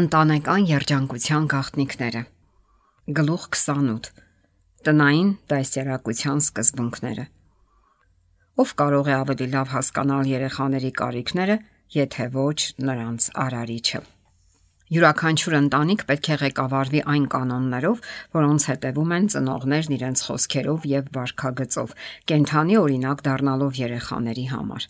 Ընտանեկան երջանկության գաղտնիքները Գլուխ 28 Տնային դասերակցության սկզբունքները Ով կարող է ավելի լավ հասկանալ երեխաների կարիքները, եթե ոչ նրանց արարիչը։ Յուրաքանչյուր ընտանիք պետք է ղեկավարվի այն կանոններով, որոնց հետևում են ծնողներն իրենց խոսքերով եւ վարքագծով, կենթանի օրինակ դառնալով երեխաների համար։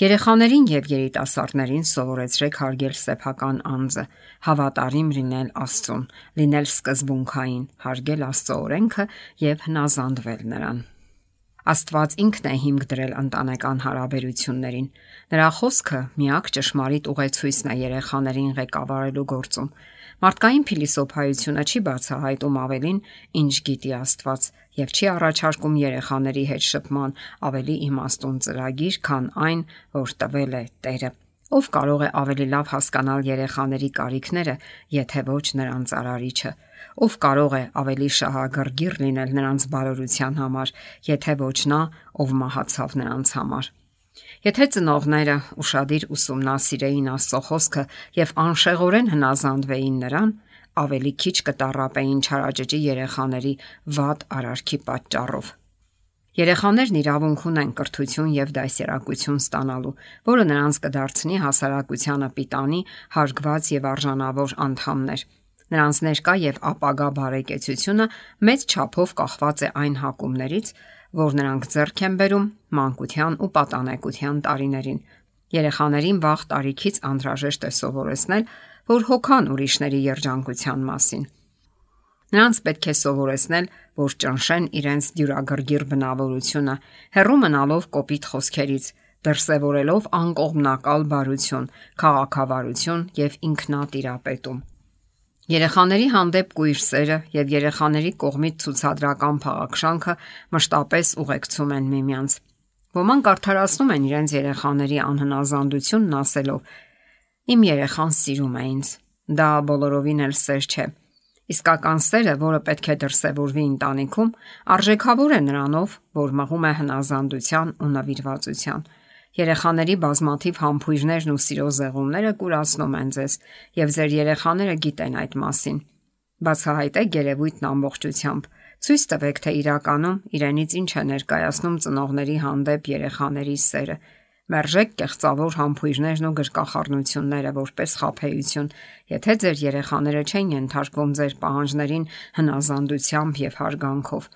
Երեխաներին եւ երիտասարդներին սովորեցրեք հարգել սեփական անձը, հավատարիմ լինել Աստծուն, լինել սկզբունքային, հարգել Աստծո օրենքը եւ հնազանդվել նրան։ Աստված ինքն է հիմք դրել ընտանեկան հարաբերություններին։ Նրա խոսքը միակ ճշմարիտ ուղեցույցն է երեխաներին ղեկավարելու գործում։ Մարդկային փիլիսոփայությունը չի բացահայտում ավելին, ինչ գիտի Աստված, եւ չի առաջարկում երեխաների հետ շփման ավելի իմաստուն ծրագիր, քան այն, որ տվել է Տերը։ Ով կարող է ավելի լավ հասկանալ երեխաների կարիքները, եթե ոչ նրանց արարիչը ով կարող է ավելի շահագրգիռ լինել նրանց բարօրության համար, եթե ոչ նա, ով մահացավ նրանց համար։ Եթե ծնողները ուրشادիր ուսումնասիրեին Աստծո խոսքը եւ անշեղորեն հնազանդվեին նրան, ավելի քիչ կտարապեին չարաճճի երեխաների վատ արարքի պատճառով։ Երեխաներն իրավունք ունեն կրթություն եւ դասերակցություն ստանալու, որը նրանց կդարձնի հասարակությանը պիտանի, հարգված եւ արժանավոր անդամներ։ Նրանց ներկա եւ ապագա բարեկեցությունը մեծ չափով կախված է այն հակումներից, որ նրանք ձեռք են բերում մանկության ու պատանեկության տարիներին։ Երեխաներին վաղ տարիքից անհրաժեշտ է սովորեցնել, որ հոգան ուրիշների երջանկության մասին։ Նրանց պետք է սովորեցնել, որ ճնշեն իրենց դյուրագրգիռ բնավորությունը, հեռու մնալով կոպիտ խոսքերից, դրսևորելով անկողմնակալ բարություն, քաղաքավարություն եւ ինքնատիրապետում։ Երեխաների հանդեպ կույր սերը եւ երեխաների կողմից ցուցադրական փաղաքշանքը մշտապես ուղեկցում են միմյանց։ Ոմանք արդարացնում են իրենց երեխաների անհնազանդությունն ասելով. Իմ երեխան սիրում է ինձ։ Դա բոլորովին էլ սեր չէ։ Իսկական սերը, որը պետք է դրսևորվի ընտանիքում, արժեքավոր է նրանով, որ մղում է հնազանդության ու նվիրվածության։ Երեխաների բազմաթիվ համբույրներն ու սիրո զեղումները կուրացնում են ձեզ, եւ ձեր երեխաները գիտեն այդ մասին։ Բացահայտեք երևույթն ամբողջությամբ։ Ցույց տվեք, թե իրականում իրենից ինչ է ներկայացնում ծնողների հանդեպ երեխաների սերը։ Մերժեք կեղծավոր համբույրներն ու գրկախառնությունները որպես խափեություն, եթե ձեր երեխաները չեն ենթարկվում ձեր պահանջներին հնազանդությամբ եւ հարգանքով։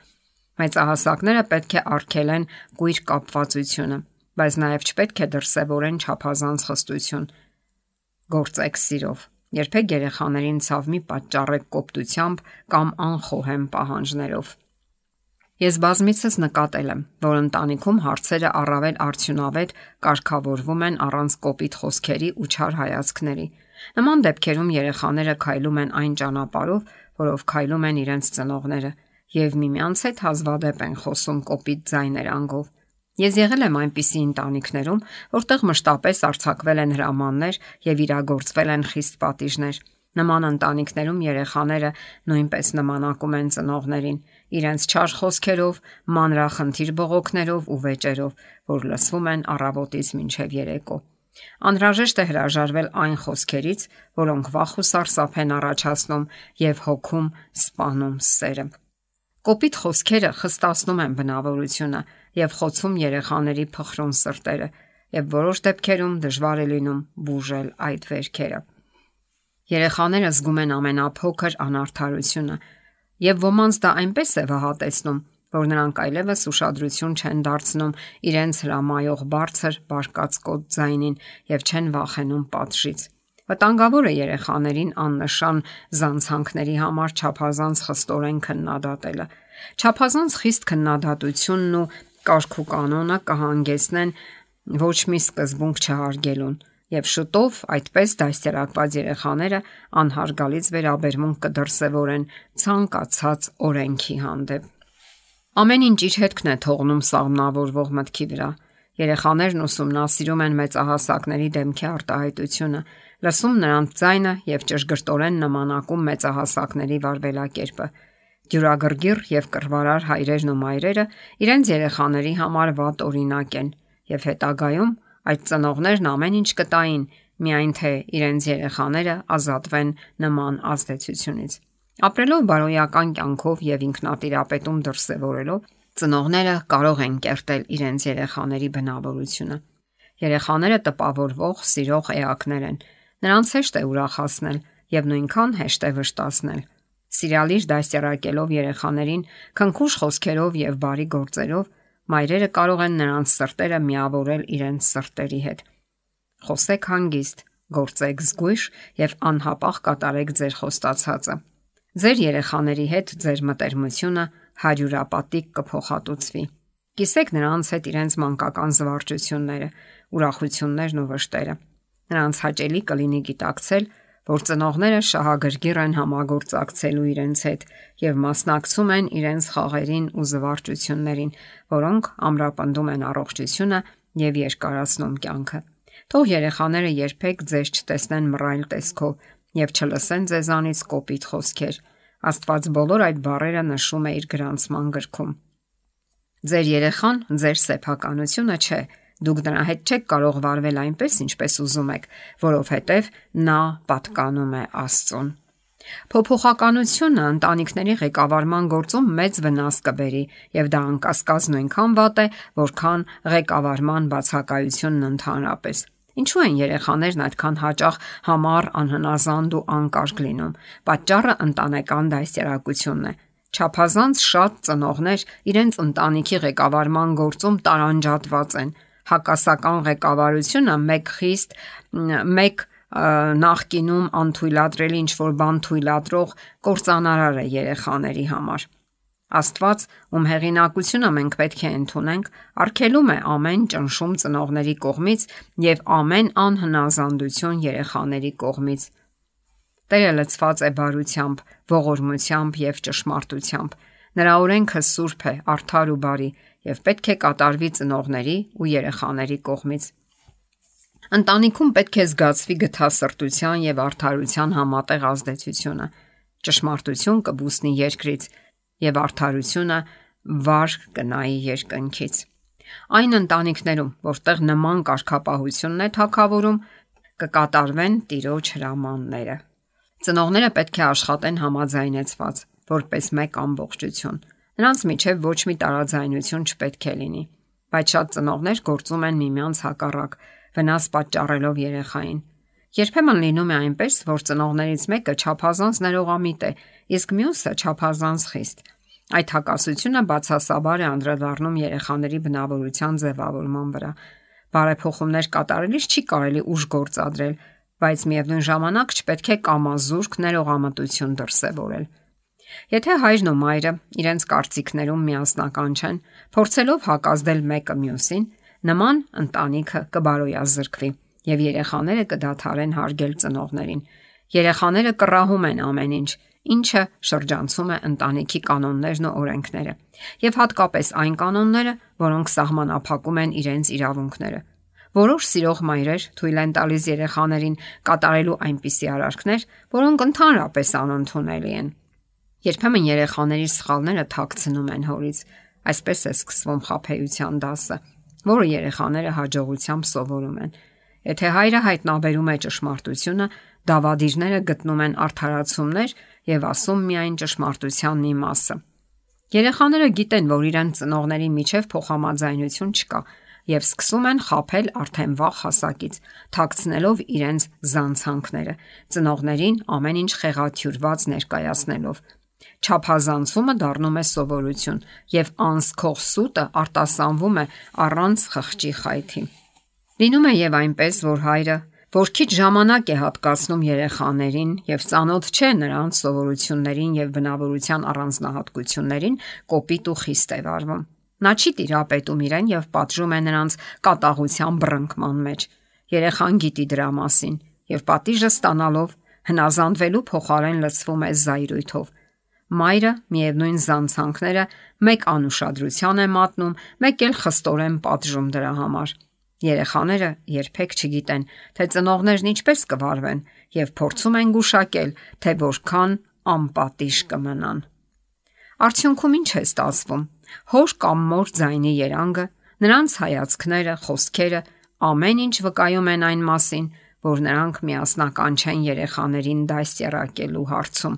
Մեծահասակները պետք է արգելեն կույր կապվածությունը, բայց նաև չպետք է դրսևորեն չափազանց խստություն։ Գործեք սիրով։ Երբեք երեխաներին ցավ մի պատճառեք կոպտությամբ կամ անխոհեմ պահանջներով։ Ես բազմիցս նկատել եմ, որ ընտանիքում հարցերը առավել արդյունավետ կարգավորվում են առանց կոպիտ խոսքերի ու չար հայացքների։ Նման դեպքերում երեխաները քայլում են այն ճանապարհով, որով քայլում են իրենց ծնողները, եւ միմյանց հետ հազվադեպ են խոսում կոպիտ ձայներանգով։ Ես եղել եմ այնպիսի ընտանիքներում, որտեղ մշտապես արྩակվել են հրամաններ եւ իրագործվել են խիստ պատիժներ։ Նման ընտանիքներում երեխաները նույնպես նմանակում են ծնողներին, իրենց չար խոսքերով, մանրախնդիր բողոքներով ու վեճերով, որ լսվում են առավոտից մինչև երեկո։ Անհրաժեշտ է հրաժարվել այն խոսքերից, որոնք վախ ու սարսափ են առաջացնում եւ հոգում սպանում սերը։ Կոպիտ խոսքերը խստացնում են բնավորությունը եւ խոցում երեխաների փխրուն սրտերը, եւ որոշ դեպքերում դժվար է լինում բուժել այդ վերքերը։ Երեխաները զգում են ամենափոքր անարթարությունը, եւ ոմանց դա այնպես է վհատեցնում, որ նրանք այլևս ուշադրություն չեն դարձնում իրենց հրամայող բարձր բարկացկոտ ձայնին եւ չեն վախենում պատժից։ Վտանգավոր է երեխաներին աննշան զանցանքների համար ճափազանց խստորեն քննադատելը։ Ճափազանց խիստ քննադատությունն ու կարգ ու կանոնը կհանգեցնեն ոչ մի սկզբունք չհարգելուն եւ շուտով այդպես դաստիարակված երեխաները անհարգալից վերաբերմունք կդրսևորեն ցանկացած օրենքի հանդեպ։ Ամեն ինչ իր հետքն է թողնում սաղմնավորվող մտքի վրա։ Երեխաներն ուսումնասիրում են մեծահասակների դեմքի արտահայտությունը, լսում նրանց ձայնը եւ ճշգրտորեն նմանակում մեծահասակների վարվելակերպը։ Դյուրագրգիռ եւ կռվարար հայրերն ու մայրերը իրենց երեխաների համար վատ օրինակ են եւ հետագայում այդ ծնողներն ամեն ինչ կտային, միայն թե իրենց երեխաները ազատվեն նման ազդեցությունից։ Ապրելով բարոյական կյանքով եւ ինքնատիրապետում դրսեւորելով, ծնողները կարող են կերտել իրենց երեխաների բնավորությունը։ Երեխաները տպավորվող, սիրող էակներ են։ Նրանց հեշտ է ուրախացնել եւ նույնքան հեշտ է վշտացնել։ Սիրալիր դաստիարակելով երեխաներին քնքուշ խոսքերով եւ բարի գործերով, մայրերը կարող են նրանց սրտերը միավորել իրենց սրտերի հետ։ Խոսեք հանգիստ, գործեք զգույշ եւ անհապաղ կատարեք ձեր խոստացածը։ Ձեր երեխաների հետ ձեր մտերմությունը հարյուրապատիկ կփոխհատուցվի։ Կիսեք նրանց հետ իրենց մանկական զվարճությունները, ուրախություններն ու վշտերը։ Նրանց հաճելի կլինի գիտակցել, որ ծնողները շահագրգիռ են համագործակցելու իրենց հետ եւ մասնակցում են իրենց խաղերին ու զվարճություններին, որոնք ամրապնդում են առողջությունը եւ երկարացնում կյանքը։ Թող երեխաները երբեք ձեզ չտեսնեն մռայլ տեսքով եւ չլսեն ձեզանից կոպիտ խոսքեր։ Աստված բոլոր այդ բառերը նշում է իր գրանցման գրքում։ Ձեր երեխան ձեր սեփականությունը չէ։ Դուք դրա հետ չեք կարող վարվել այնպես, ինչպես ուզում եք, որովհետև նա պատկանում է Աստծուն։ Փոփոխականությունը ընտանիքների ղեկավարման գործում մեծ վնաս կբերի, եւ դա անկասկած նույնքան վատ է, որքան ղեկավարման բացակայությունն ընդհանրապես։ Ինչու են երեխաներն այդքան հաճախ համառ, անհնազանդ ու անկարգ լինում։ Պատճառը ընտանեկան դասերակցությունն է։ Չափազանց շատ ծնողներ իրենց ընտանիքի ղեկավարման գործում տարանջատված են։ Հակասական ղեկավարությունը մեկ խիստ, մեկ նախկինում անթույլատրելի ինչ որ բան թույլատրող կործանարար է երեխաների համար։ Աստված, ում հեղինակությունը մենք պետք է ընդունենք, արգելում է ամեն ճնշում ծնողների կողմից եւ ամեն անհնազանդություն երեխաների կողմից։ Տերը լցված է բարությամբ, ողորմությամբ եւ ճշմարտությամբ։ Նրա օրենքը սուրբ է, արդար ու բարի եւ պետք է կատարվի ծնողների ու երեխաների կողմից։ Ընտանիքում պետք է զգացվի գթասրտության եւ արդարության համատեղ ազդեցությունը։ Ճշմարտություն կբուսնի երկրից եւ արդարությունը վար կնայի երկնքից։ Այն ընտանիքներում, որտեղ նման կարգապահությունն է թակավորում, կկատարվեն տիրոջ հրամանները։ Ծնողները պետք է աշխատեն համաձայնեցված, որպես մեկ ամբողջություն։ Նրանց միջև ոչ մի տարաձայնություն չպետք է լինի, բայց շատ ծնողներ գործում են միմյանց հակառակ, վնաս պատճառելով երեխային։ Երբեմն լինում է այնպես, որ ծնողներից մեկը ճափազանց ներողամիտ է, իսկ մյուսը ճափազանց խիստ։ Այդ հակասությունը բացասաբար է անդրադառնում երեխաների բնավորության ձևավորման վրա։ Բարեփոխումներ կատարելիս չի կարելի ուժ գործադրել, բայց միևնույն ժամանակ չպետք է կամազուրկ ներողամտություն դրսևորել։ Եթե հայրն ու մայրը իրենց կարծիքներում միասնական չեն, փորձելով հակազդել մեկը մյուսին, նման ընտանիքը կբարոյազրկվի եւ երեխաները կդադարեն հարգել ծնողներին։ Երեխաները կռահում են ամեն ինչ, ինչը շրջանցում է ընտանիքի կանոններն ու օրենքները, եւ հատկապես այն կանոնները, որոնք սահմանափակում են իրենց իրավունքները։ Որոշ սիրող մայրեր թույլ են տալիս երեխաներին կատարելու այնպիսի արարքներ, որոնք ընդհանրապես անընդունելի են։ Երբեմն երեխաների սխալները թաքցնում են հորից, այսպես է սկսվում խափեության դասը, որը երեխաները հաջողությամբ սովորում են։ Եթե հայրը հայտնաբերում է ճշմարտությունը, դավադիրները գտնում են արդարացումներ եւ ասում միայն ճշմարտությանն մի մասը։ Երեխաները գիտեն, որ իրենց ծնողների միջև փոխհամաձայնություն չկա եւ սկսում են խაფել արդեն վաղ հասակից, թաքցնելով իրենց զանցանքները, ծնողներին ամեն ինչ խեղաթյուրված ներկայացնելով։ Չափազանցումը դառնում է սովորություն եւ անսքող սուտը արտասանվում է առանց խղճի խայթի։ Լինում է եւ այնպես, որ հայրը որ քիչ ժամանակ է հատկացնում երեխաներին եւ ծանոթ չէ նրանց սովորություններին եւ բնավորության առանձնահատկություններին, կոպիտ ու խիստ է վարվում։ Նա չի տիրապետում իրեն եւ պատժում է նրանց կատաղության բռնկման մեջ։ Երեխան գիտի դրա մասին եւ պատիժը ստանալով հնազանդվելու փոխարեն լցվում է զայրույթով։ Մայրը միևնույն զանցանքները մեկ անուշադրության է մատնում, մեկ էլ խստորեն պատժում դրա համար։ Երեխաները երբեք չգիտեն, թե ծնողներն ինչպես կվարվեն եւ փորձում են գուշակել, թե որքան անպատիժ կմնան։ Արդյունքում ինչ է ստացվում։ Հոր կամ մոր ձայնի երանգը, նրանց հայացքները, խոսքերը ամեն ինչ վկայում են այն մասին, որ նրանք միասնական չեն երեխաներին դաստիարակելու հարցում։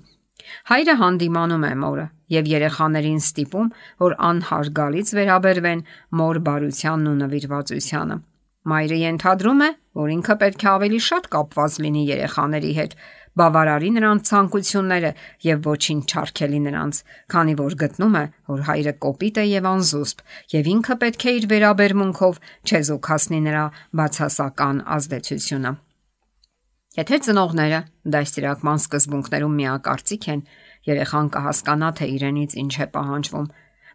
Հայրը հանդիմանում է մորը եւ երեխաներին ստիպում, որ անհարգալից վերաբերվեն մոր բարությանն ու նվիրվածությանը։ Մայրը ենթադրում է, որ ինքը պետք է ավելի շատ կապված լինի երեխաների հետ, բավարարի նրանց ցանկությունները եւ ոչինչ չարքելի նրանց, քանի որ գտնում է, որ հայրը կոպիտ է եւ անզուսպ, եւ ինքը պետք է իր վերաբերմունքով չեզոքացնի նրա բացասական ազդեցությունը։ Եթե ծնողները դաստիարակման սկզբունքներում միակարծիք են, երեխան կհասկանա, թե իրենից ինչ է պահանջվում,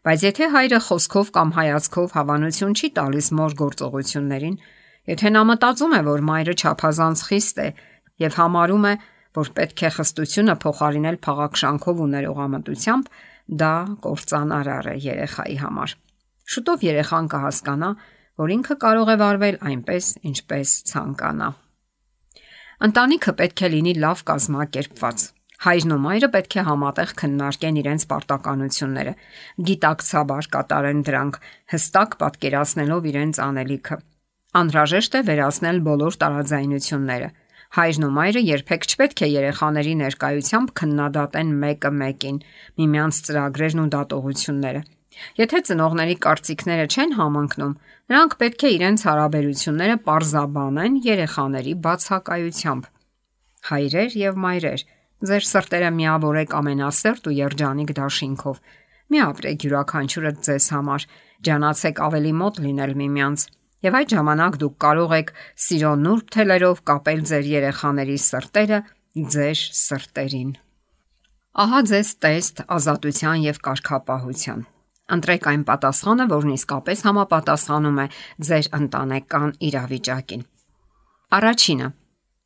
բայց եթե հայրը խոսքով կամ հայացքով հավանություն չի տալիս մոր գործողություններին, եթե նա մտածում է, որ մայրը չափազանց խիստ է եւ համարում է, որ պետք է խստությունը փոխարինել փաղաքշանքով ու ներողամտությամբ, դա կործանարար է երեխայի համար։ Շուտով երեխան կհասկանա, որ ինքը կարող է վարվել այնպես, ինչպես ցանկանա։ Ընտանիքը պետք է լինի լավ կազմակերպված։ Հայրն ու մայրը պետք է համատեղ քննարկեն իրենց պարտականությունները, գիտակցաբար կատարեն դրանք, հստակ պատկերացնելով իրենց անելիքը։ Անհրաժեշտ է վերացնել բոլոր տարաձայնությունները Հայրն ու մայրը երբեք չպետք է երեխաների ներկայությամբ քննադատեն մեկը մեկին, միմյանց ծրագրերն ու դատողությունները։ Եթե ծնողների կարծիքները չեն համընկնում, նրանք պետք է իրենց հարաբերությունները parzabanեն երեխաների բացակայությամբ։ Հայրեր եւ մայրեր, ձեր սրտերը միավորեք ամենասերտ ու երջանիկ դաշինքով։ Մի ապրեք յուրաքանչյուրը ձեզ համար, ջանացեք ավելի մոտ լինել միմյանց Եվ այդ ժամանակ դուք կարող եք սիրո նուրբ թելերով կապել ձեր երեխաների սրտերը ձեր սրտերին։ Ահա ձեզ տեստ ազատության եւ կարգապահության։ Ընտրեք այն պատասխանը, որն իսկապես համապատասխանում է ձեր ընտանեկան իրավիճակին։ Առաջինը.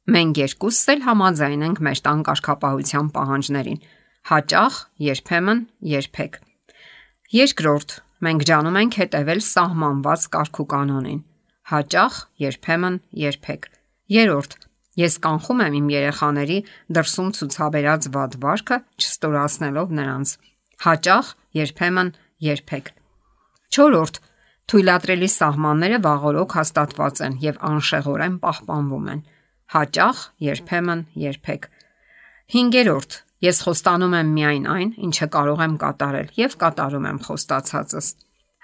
Մենք երկուսս էլ համաձայն ենք մեր տան կարգապահության պահանջներին։ Հաճախ, երբեմն, երբեք։ Երկրորդ. Մենք ջանում ենք հետևել սահմանված կարգ ու կանոնին։ Հաճախ, երբեմն, երբեք։ Երորդ. Ես կանխում եմ իմ երեխաների դրսում ցուցաբերած վատ վարքը, չստորացնելով նրանց։ Հաճախ, երբեմն, երբեք։ Չորրորդ. Թույլատրելի սահմանները վաղորոք հաստատված են եւ անշեղորեն պահպանվում են։ Հաճախ, երբեմն, երբեք։ Հինգերորդ. Ես խոստանում եմ միայն այն, ինչը կարող եմ կատարել եւ կատարում եմ խոստացածս։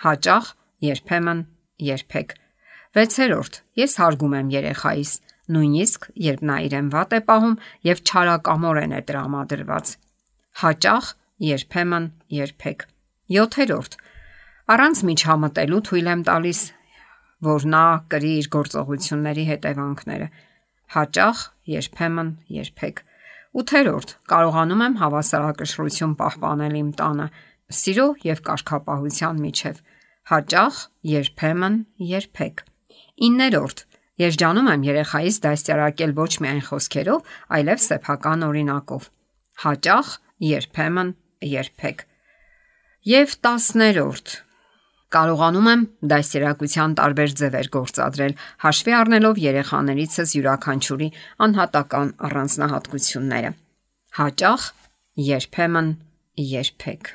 Հաճախ, երբեմն, երբեք։ 6-րդ. Ես հարգում եմ երեխայիս, նույնիսկ երբ նա իրեն վատ է պահում եւ չարակամորեն է տրամադրված։ Հաճախ, երբեմն, երբեք։ 7-րդ. Առանց միջամտելու թույլ եմ տալիս, որ նա կրի իր գործողությունների հետևանքները։ Հաճախ, երբեմն, երբեք։ 8-րդ կարողանում եմ հավասարակշռություն պահպանել իմ տանը սիրո եւ կարգապահության միջև հաճախ երբեմն երբեք 9-րդ ես ջանում եմ երեխայից դաստիարակել ոչ միայն խոսքերով այլև սեփական օրինակով հաճախ երբեմն երբեք եւ 10-րդ Կարողանում եմ դասերակցության տարբեր ձևեր գործադրել, հաշվի առնելով երեխաներիցս յուրաքանչյուրի անհատական առանձնահատկությունները։ Հաճախ, երբեմն, երբեք։